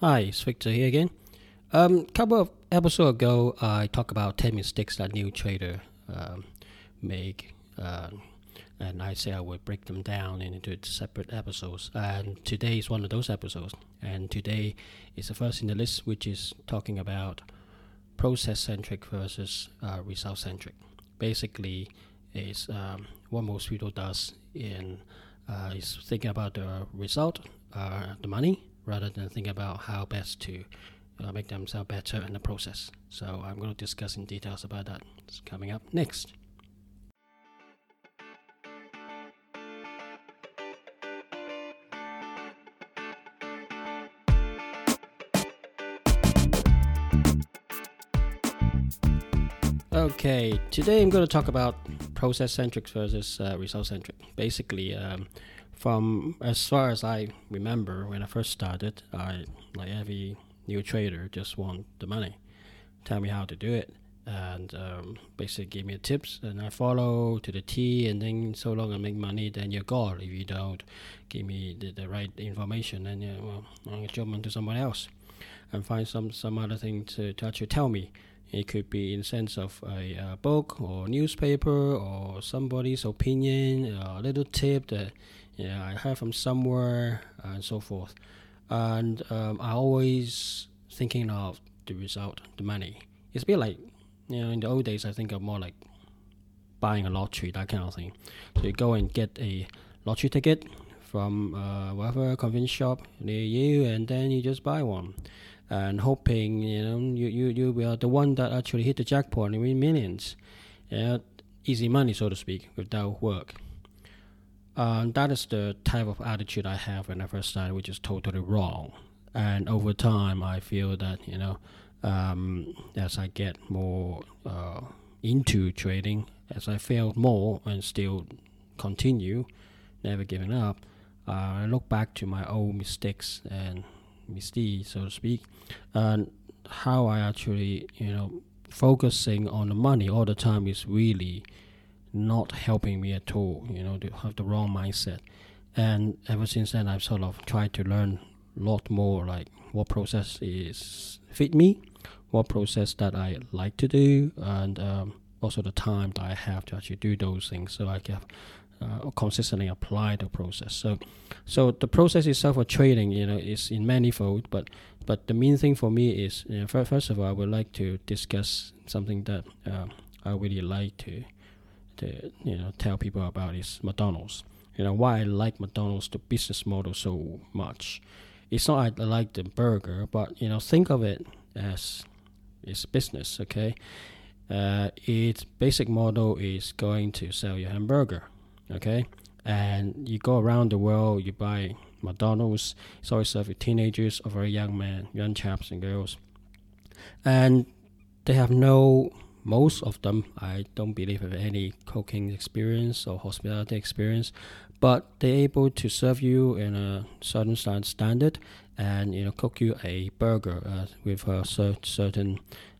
Hi, it's Victor here again. Um, couple of episodes ago, I talked about 10 mistakes that new trader um, make. Uh, and I say I would break them down into separate episodes. And today is one of those episodes. And today is the first in the list, which is talking about process centric versus uh, result centric. Basically, is um, what most people does in uh, is thinking about the result, uh, the money, rather than thinking about how best to uh, make themselves better in the process. So I'm going to discuss in details about that. It's coming up next. Okay, today I'm going to talk about process centric versus uh, result centric. Basically, um, from as far as I remember, when I first started, I like every new trader just want the money, tell me how to do it, and um, basically give me tips, and I follow to the T. And then so long I make money, then you're gone. If you don't give me the, the right information, then you well, I'll jump onto someone else and find some some other thing to, to actually tell me it could be in sense of a, a book or newspaper or somebody's opinion, a little tip that yeah, I heard from somewhere and so forth. And um, I always thinking of the result, the money. It's a bit like you know in the old days. I think of more like buying a lottery, that kind of thing. So you go and get a lottery ticket from uh, whatever convenience shop near you, and then you just buy one and hoping you know you you you are the one that actually hit the jackpot and win millions. Yeah, easy money, so to speak, without work. Um, that is the type of attitude I have when I first started, which is totally wrong. And over time, I feel that you know, um, as I get more uh, into trading, as I fail more and still continue, never giving up, uh, I look back to my old mistakes and mistakes, so to speak, and how I actually, you know, focusing on the money all the time is really not helping me at all, you know, to have the wrong mindset. And ever since then, I've sort of tried to learn a lot more, like what process is fit me, what process that I like to do, and um, also the time that I have to actually do those things, so I can uh, consistently apply the process. So, so the process itself for trading, you know, is in manifold. But but the main thing for me is, you know, first, first of all, I would like to discuss something that uh, I really like to to you know tell people about is McDonald's. You know why I like McDonald's the business model so much. It's not I like the burger, but you know think of it as it's business. Okay, uh, its basic model is going to sell your hamburger okay? And you go around the world, you buy McDonald's, it's always served with teenagers or very young men, young chaps and girls. And they have no, most of them, I don't believe have any cooking experience or hospitality experience, but they're able to serve you in a certain standard and you know cook you a burger uh, with a cer- certain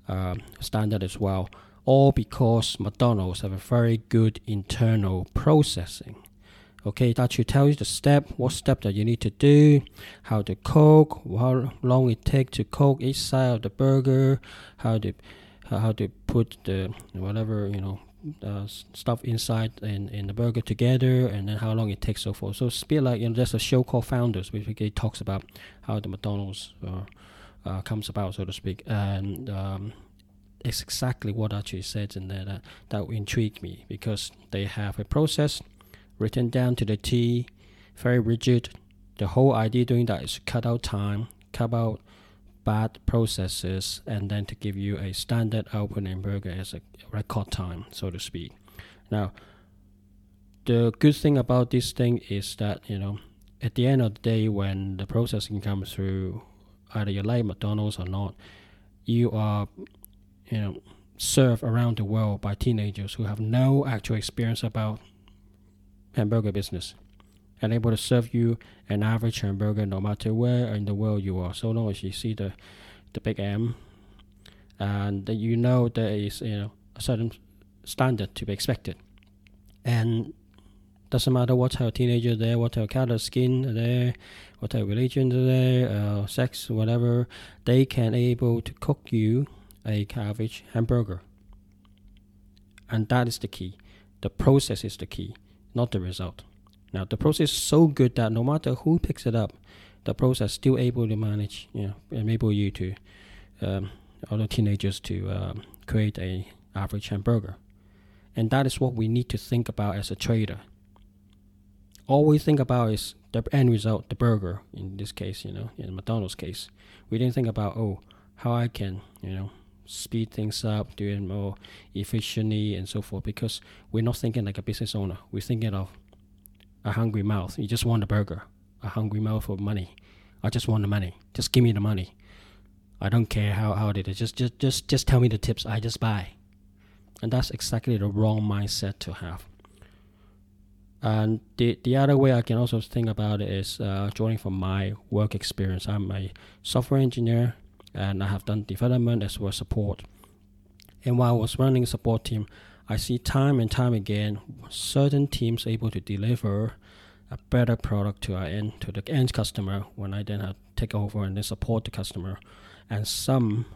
uh, standard as well all because McDonald's have a very good internal processing. Okay, that should tell you the step, what step that you need to do, how to cook, how long it takes to cook each side of the burger, how to how to put the whatever you know uh, stuff inside in, in the burger together, and then how long it takes so forth. So it's a bit like you know there's a show called Founders, which really talks about how the McDonald's uh, uh, comes about, so to speak, and um, it's exactly what actually said in there that, that intrigued me because they have a process written down to the T, very rigid. The whole idea doing that is cut out time, cut out bad processes, and then to give you a standard opening burger as a record time, so to speak. Now, the good thing about this thing is that you know, at the end of the day, when the processing comes through, either you like McDonald's or not, you are you know, served around the world by teenagers who have no actual experience about hamburger business and able to serve you an average hamburger no matter where in the world you are, so long as you see the the big M and that you know there is you know a certain standard to be expected. And Doesn't matter what of teenager there, what of color skin there, what of religion there, uh, sex, whatever. They can able to cook you a cabbage hamburger. And that is the key. The process is the key, not the result. Now the process is so good that no matter who picks it up, the process is still able to manage, you know, enable you to um, other teenagers to um, create a average hamburger. And that is what we need to think about as a trader. All we think about is the end result, the burger in this case, you know, in McDonald's case. We didn't think about, oh, how I can, you know, speed things up, do it more efficiently and so forth because we're not thinking like a business owner. We're thinking of a hungry mouth. You just want a burger, a hungry mouth for money. I just want the money. Just give me the money. I don't care how, how it is. Just just just just tell me the tips. I just buy. And that's exactly the wrong mindset to have. And the the other way I can also think about it is uh, drawing from my work experience. I'm a software engineer and I have done development as well as support. And while I was running a support team, I see time and time again certain teams able to deliver a better product to our end to the end customer when I then have take over and then support the customer, and some,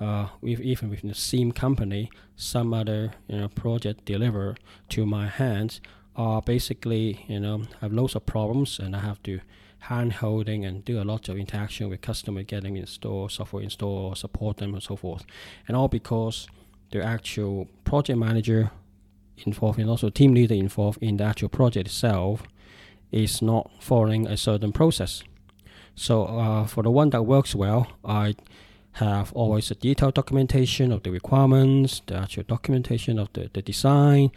uh, with, even within the same company, some other you know project deliver to my hands are basically you know have loads of problems and I have to hand holding and do a lot of interaction with customer getting install software install support them and so forth. And all because the actual project manager involved and also team leader involved in the actual project itself is not following a certain process. So uh, for the one that works well i have always a detailed documentation of the requirements the actual documentation of the, the design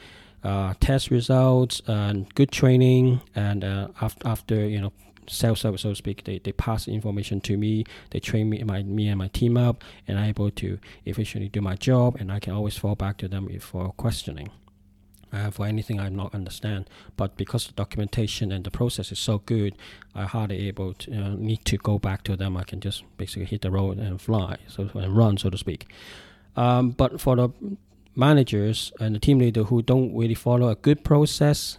uh, test results and good training and uh, after, after you know self-service, so to speak. They, they pass information to me. They train me, my, me and my team up, and I'm able to efficiently do my job. And I can always fall back to them for questioning. Uh, for anything I not understand, but because the documentation and the process is so good, I hardly able to uh, need to go back to them. I can just basically hit the road and fly, so and run, so to speak. Um, but for the managers and the team leader who don't really follow a good process,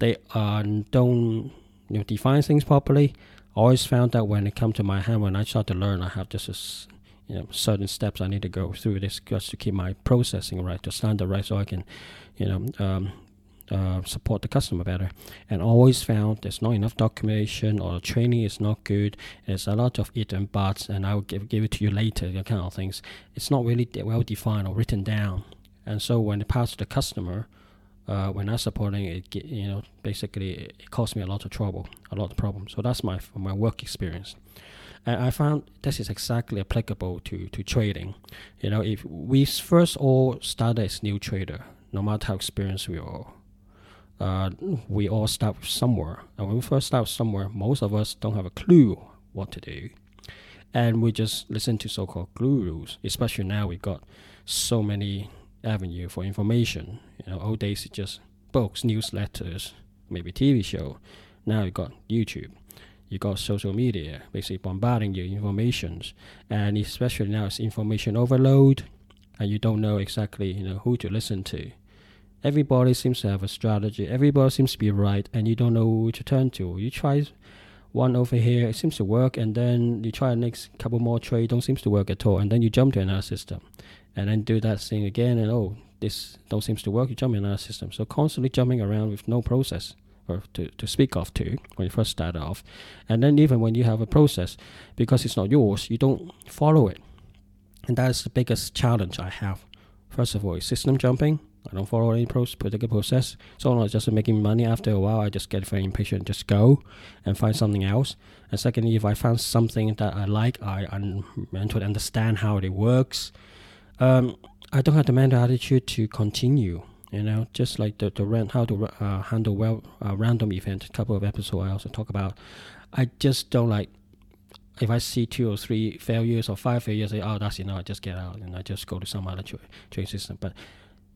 they uh, don't you know, define things properly. I always found that when it comes to my hand, when I start to learn, I have just a, you know certain steps I need to go through this just to keep my processing right, to standard right, so I can, you know, um, uh, support the customer better. And always found there's not enough documentation or training is not good. There's a lot of it and buts, and I will give give it to you later. That kind of things. It's not really well defined or written down. And so when it passes to the customer, uh, when I'm supporting it, you know, basically it caused me a lot of trouble, a lot of problems. So that's my my work experience, and I found this is exactly applicable to to trading. You know, if we first all start as new trader, no matter how experienced we are, uh, we all start somewhere. And when we first start somewhere, most of us don't have a clue what to do, and we just listen to so-called gurus. Especially now, we've got so many avenue for information. You know, old days it's just books, newsletters, maybe TV show. Now you got YouTube, you got social media, basically bombarding you informations, and especially now it's information overload, and you don't know exactly you know who to listen to. Everybody seems to have a strategy. Everybody seems to be right, and you don't know who to turn to. You try one over here, it seems to work, and then you try the next couple more trade, don't seems to work at all, and then you jump to another system and then do that thing again and oh this don't seems to work you jump in another system so constantly jumping around with no process or to, to speak of to when you first start off and then even when you have a process because it's not yours you don't follow it and that is the biggest challenge i have first of all system jumping I don't follow any pro- particular process. So I'm just making money after a while. I just get very impatient, just go and find something else. And secondly, if I find something that I like, I un- to understand how it works, um, I don't have the mental attitude to continue. You know, just like the the how to uh, handle well uh, random event. A couple of episodes I also talk about. I just don't like if I see two or three failures or five failures. I say, oh, that's enough. I just get out and I just go to some other tra- training system. But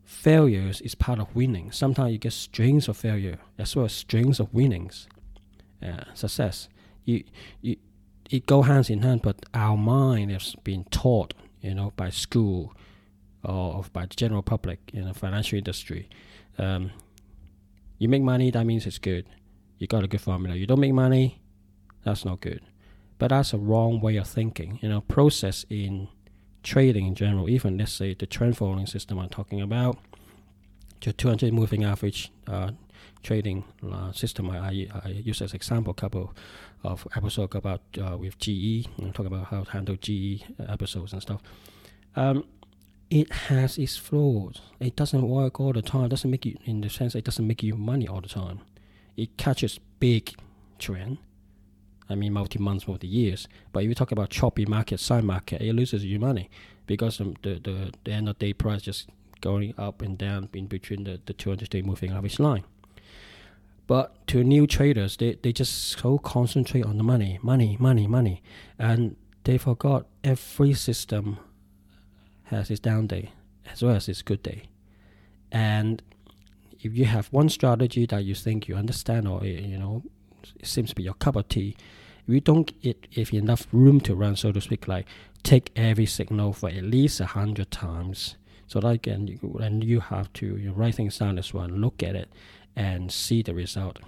failures is part of winning. Sometimes you get strings of failure as well as strings of winnings. Uh, success. You you it go hands in hand, but our mind has been taught you know, by school or by the general public in the financial industry. Um, You make money, that means it's good. You got a good formula. You don't make money, that's not good. But that's a wrong way of thinking. You know, process in trading in general, even let's say the trend following system I'm talking about, the 200 moving average uh, trading uh, system I, I, use as example a couple of episodes about uh, with GE, and talk about how to handle GE episodes and stuff. Um, it has its flaws. It doesn't work all the time. It doesn't make you, in the sense, it doesn't make you money all the time. It catches big trend. I mean, multi months, multi years. But if you talk about choppy market, side market, it loses you money because the, the the end of day price just going up and down in between the, the 200 day moving average line. But to new traders, they, they just so concentrate on the money, money, money, money. And they forgot every system has its down day as well as its good day. And if you have one strategy that you think you understand or eh, you know it seems to be your cup of tea, if you don't get if enough room to run, so to speak, like take every signal for at least a hundred times. So that again, and you have to you write things down as well, look at it, and see the result.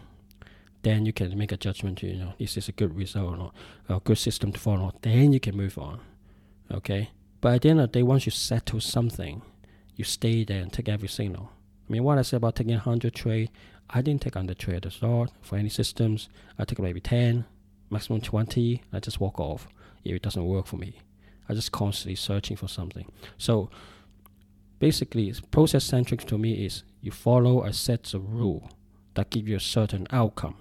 Then you can make a judgment. You know, this is this a good result or not, a good system to follow? Then you can move on. Okay. But at the end of the day, once you settle something, you stay there and take every signal. I mean, what I said about taking 100 trade, I didn't take 100 trade at start for any systems. I took maybe 10, maximum 20. I just walk off if it doesn't work for me. I just constantly searching for something. So basically, process centric to me is you follow a set of rule that give you a certain outcome.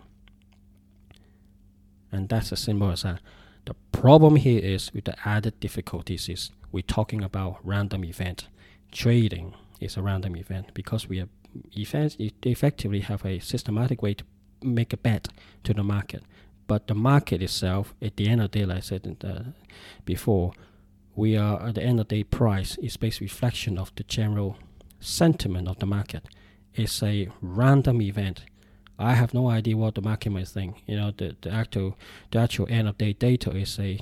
And that's as simple as that. The problem here is with the added difficulties is we're talking about random event. Trading is a random event because we have events effectively have a systematic way to make a bet to the market. But the market itself, at the end of the day, like I said the, before, we are at the end of the day price is based reflection of the general sentiment of the market. It's a random event. I have no idea what the market might think. You know, the, the actual the actual end of day data is a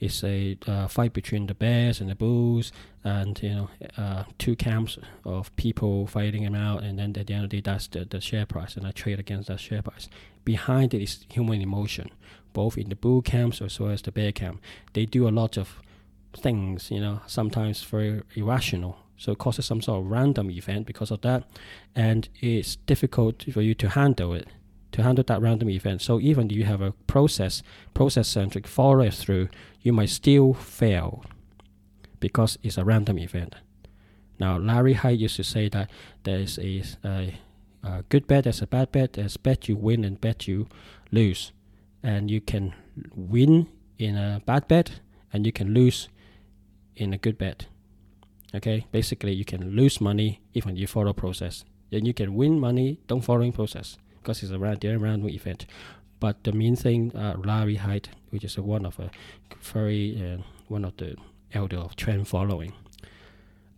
is a uh, fight between the bears and the bulls, and you know, uh, two camps of people fighting them out, and then at the end of the day, that's the, the share price, and I trade against that share price. Behind it is human emotion, both in the bull camps as well as the bear camp. They do a lot of things, you know, sometimes very irrational. So it causes some sort of random event because of that, and it's difficult for you to handle it to handle that random event. So even if you have a process, process-centric follow through, you might still fail because it's a random event. Now, Larry Hite used to say that there is a, a, a good bet, there's a bad bet, there's bet you win and bet you lose. And you can win in a bad bet and you can lose in a good bet. Okay, basically you can lose money even you follow process. Then you can win money, don't following process because it's a random, random event. But the main thing, uh, Larry Hite, which is one of a very uh, one of the elder of trend following,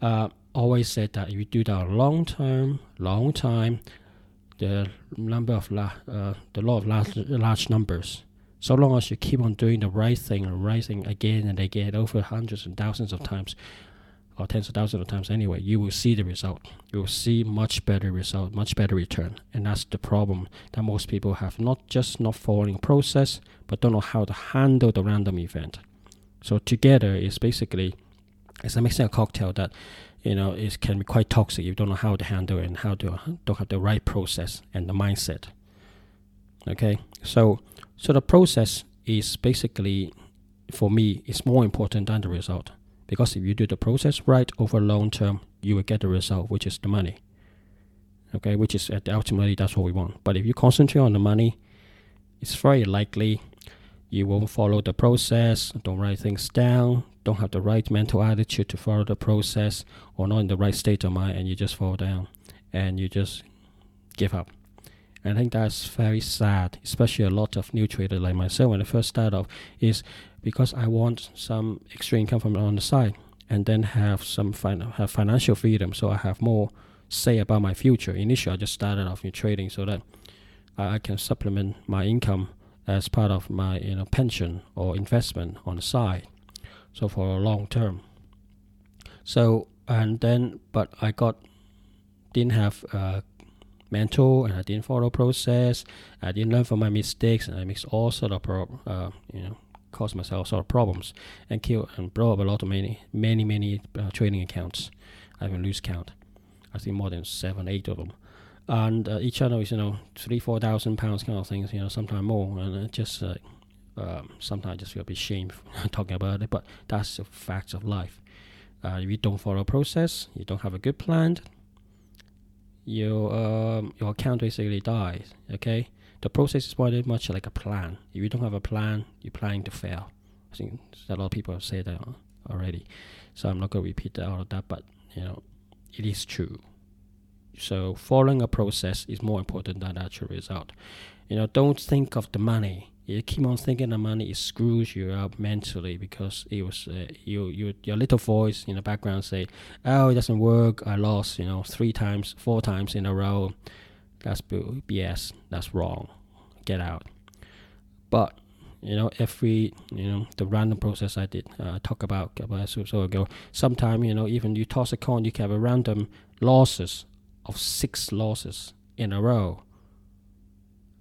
uh, always said that if you do that long term, long time, the number of la- uh, the law of large, large numbers. So long as you keep on doing the right thing and right thing again and again over hundreds and thousands of times, or tens of thousands of times anyway, you will see the result. You will see much better result, much better return. And that's the problem that most people have not just not following process, but don't know how to handle the random event. So together is basically it's a mixing a cocktail that you know it can be quite toxic you don't know how to handle it and how to don't have the right process and the mindset. Okay, so so the process is basically for me is more important than the result because if you do the process right over long term, you will get the result, which is the money. Okay, which is ultimately that's what we want. But if you concentrate on the money, it's very likely you won't follow the process, don't write things down, don't have the right mental attitude to follow the process, or not in the right state of mind, and you just fall down and you just give up. And I think that's very sad, especially a lot of new traders like myself when I first started off, is because I want some extra income from on the side and then have some fin- have financial freedom so I have more say about my future. Initially I just started off in trading so that I, I can supplement my income as part of my you know pension or investment on the side. So for a long term. So and then but I got didn't have uh, mental and I didn't follow process. I didn't learn from my mistakes, and I mix all sort of pro- uh, you know caused myself sort of problems and killed and blow up a lot of many many many uh, trading accounts. I even lose count. I think more than seven, eight of them. And uh, each channel is you know three, four thousand pounds kind of things. You know, sometimes more, and just uh, um, sometimes I just feel a bit shame talking about it. But that's the facts of life. Uh, if you don't follow a process, you don't have a good plan, your um, your account basically dies. Okay, the process is very much like a plan. If you don't have a plan, you're planning to fail. I think a lot of people have said that already, so I'm not going to repeat all of that. But you know, it is true. So following a process is more important than the actual result. You know, don't think of the money you keep on thinking the money it screws you up mentally because it was uh, you, you your little voice in the background say oh it doesn't work. I lost you know three times four times in a row. That's bs that's wrong. Get out. But you know every you know the random process i did uh, talk about about so, so ago sometime you know even you toss a coin you can have a random losses of six losses in a row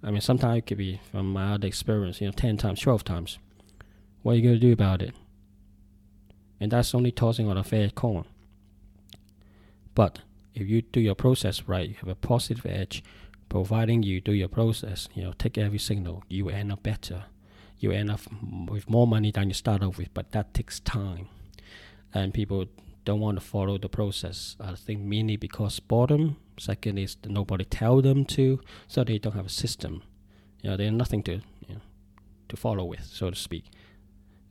I mean, sometimes it could be from my other experience, you know, 10 times, 12 times. What are you going to do about it? And that's only tossing on a fair coin. But if you do your process right, you have a positive edge, providing you do your process, you know, take every signal, you end up better. You end up with more money than you start off with, but that takes time. And people don't want to follow the process. I think mainly because boredom. Second is nobody tell them to, so they don't have a system. You know, they have nothing to you know, to follow with, so to speak.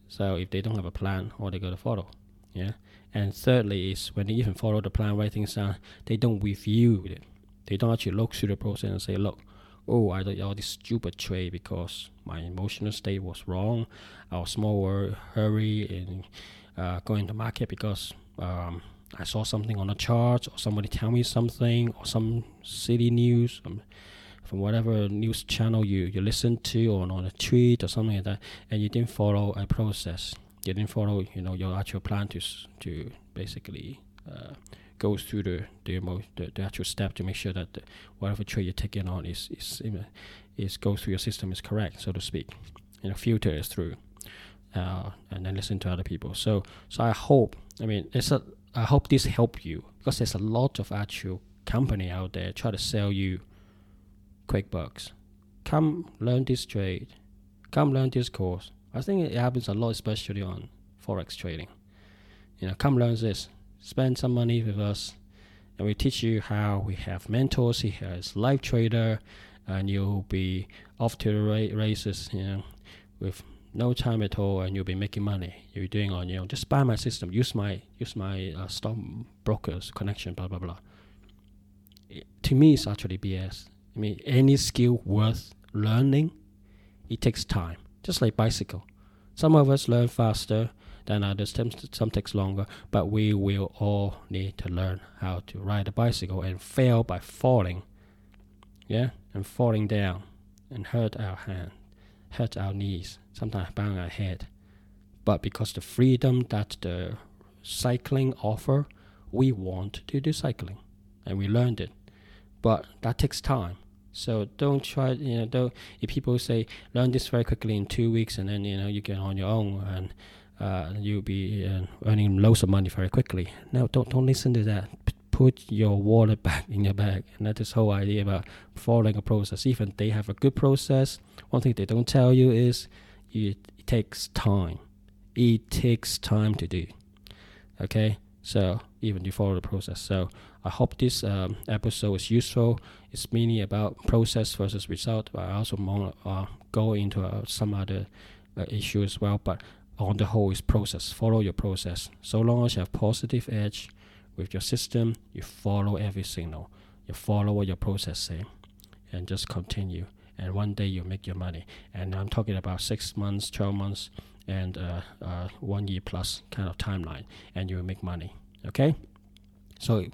So if they don't have a plan, what they to follow? Yeah. And thirdly is when they even follow the plan, write things down, they don't review it. They don't actually look through the process and say, look, oh, I did all this stupid trade because my emotional state was wrong. I was more hurry in uh, going to market because um, I saw something on a chart or somebody tell me something or some city news um, from whatever news channel you, you listen to or on a tweet or something like that and you didn't follow a process. You didn't follow you know your actual plan to to basically uh, go through the the, the the actual step to make sure that the, whatever trade you're taking on is is is go through your system is correct so to speak you know filter is through uh, and then listen to other people so so I hope I mean it's a I hope this help you because there's a lot of actual company out there try to sell you quick bucks. Come learn this trade. Come learn this course. I think it happens a lot, especially on forex trading. You know, come learn this. Spend some money with us, and we teach you how we have mentors. He has live trader, and you'll be off to the races. You know, with no time at all, and you'll be making money. You're doing on your own. Just buy my system. Use my use my uh, stock brokers connection. Blah blah blah. It, to me, it's actually BS. I mean, any skill worth learning, it takes time. Just like bicycle, some of us learn faster than others. Some takes longer, but we will all need to learn how to ride a bicycle and fail by falling. Yeah, and falling down and hurt our hand hurt our knees, sometimes bang our head. But because the freedom that the cycling offer, we want to do cycling, and we learned it. But that takes time. So don't try, you know, don't, if people say learn this very quickly in two weeks and then, you know, you get on your own and uh, you'll be uh, earning loads of money very quickly. No, don't, don't listen to that put your wallet back in your bag. And that's this whole idea about following a process. Even they have a good process, one thing they don't tell you is it, takes time. It takes time to do. Okay, so even you follow the process. So I hope this um, episode is useful. It's mainly about process versus result. But I also want to uh, go into uh, some other uh, issue as well. But on the whole, is process. Follow your process. So long as you have positive edge with your system, you follow every signal. You follow what your process say, and just continue. And one day you make your money. And I'm talking about six months, twelve months, and uh, uh, one year plus kind of timeline, and you will make money. Okay. So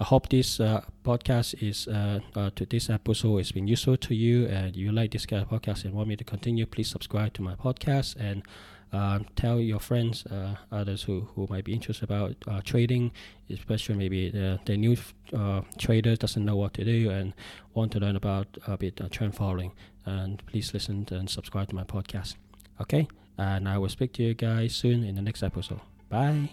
I hope this uh, podcast is uh, uh, to this episode has been useful to you, and you like this kind of podcast and want me to continue. Please subscribe to my podcast and uh, tell your friends, uh, others who, who might be interested about uh, trading, especially maybe the, the new trader doesn't know what to do and want to learn about a bit trend following. And please listen and subscribe to my podcast. Okay, and I will speak to you guys soon in the next episode. Bye.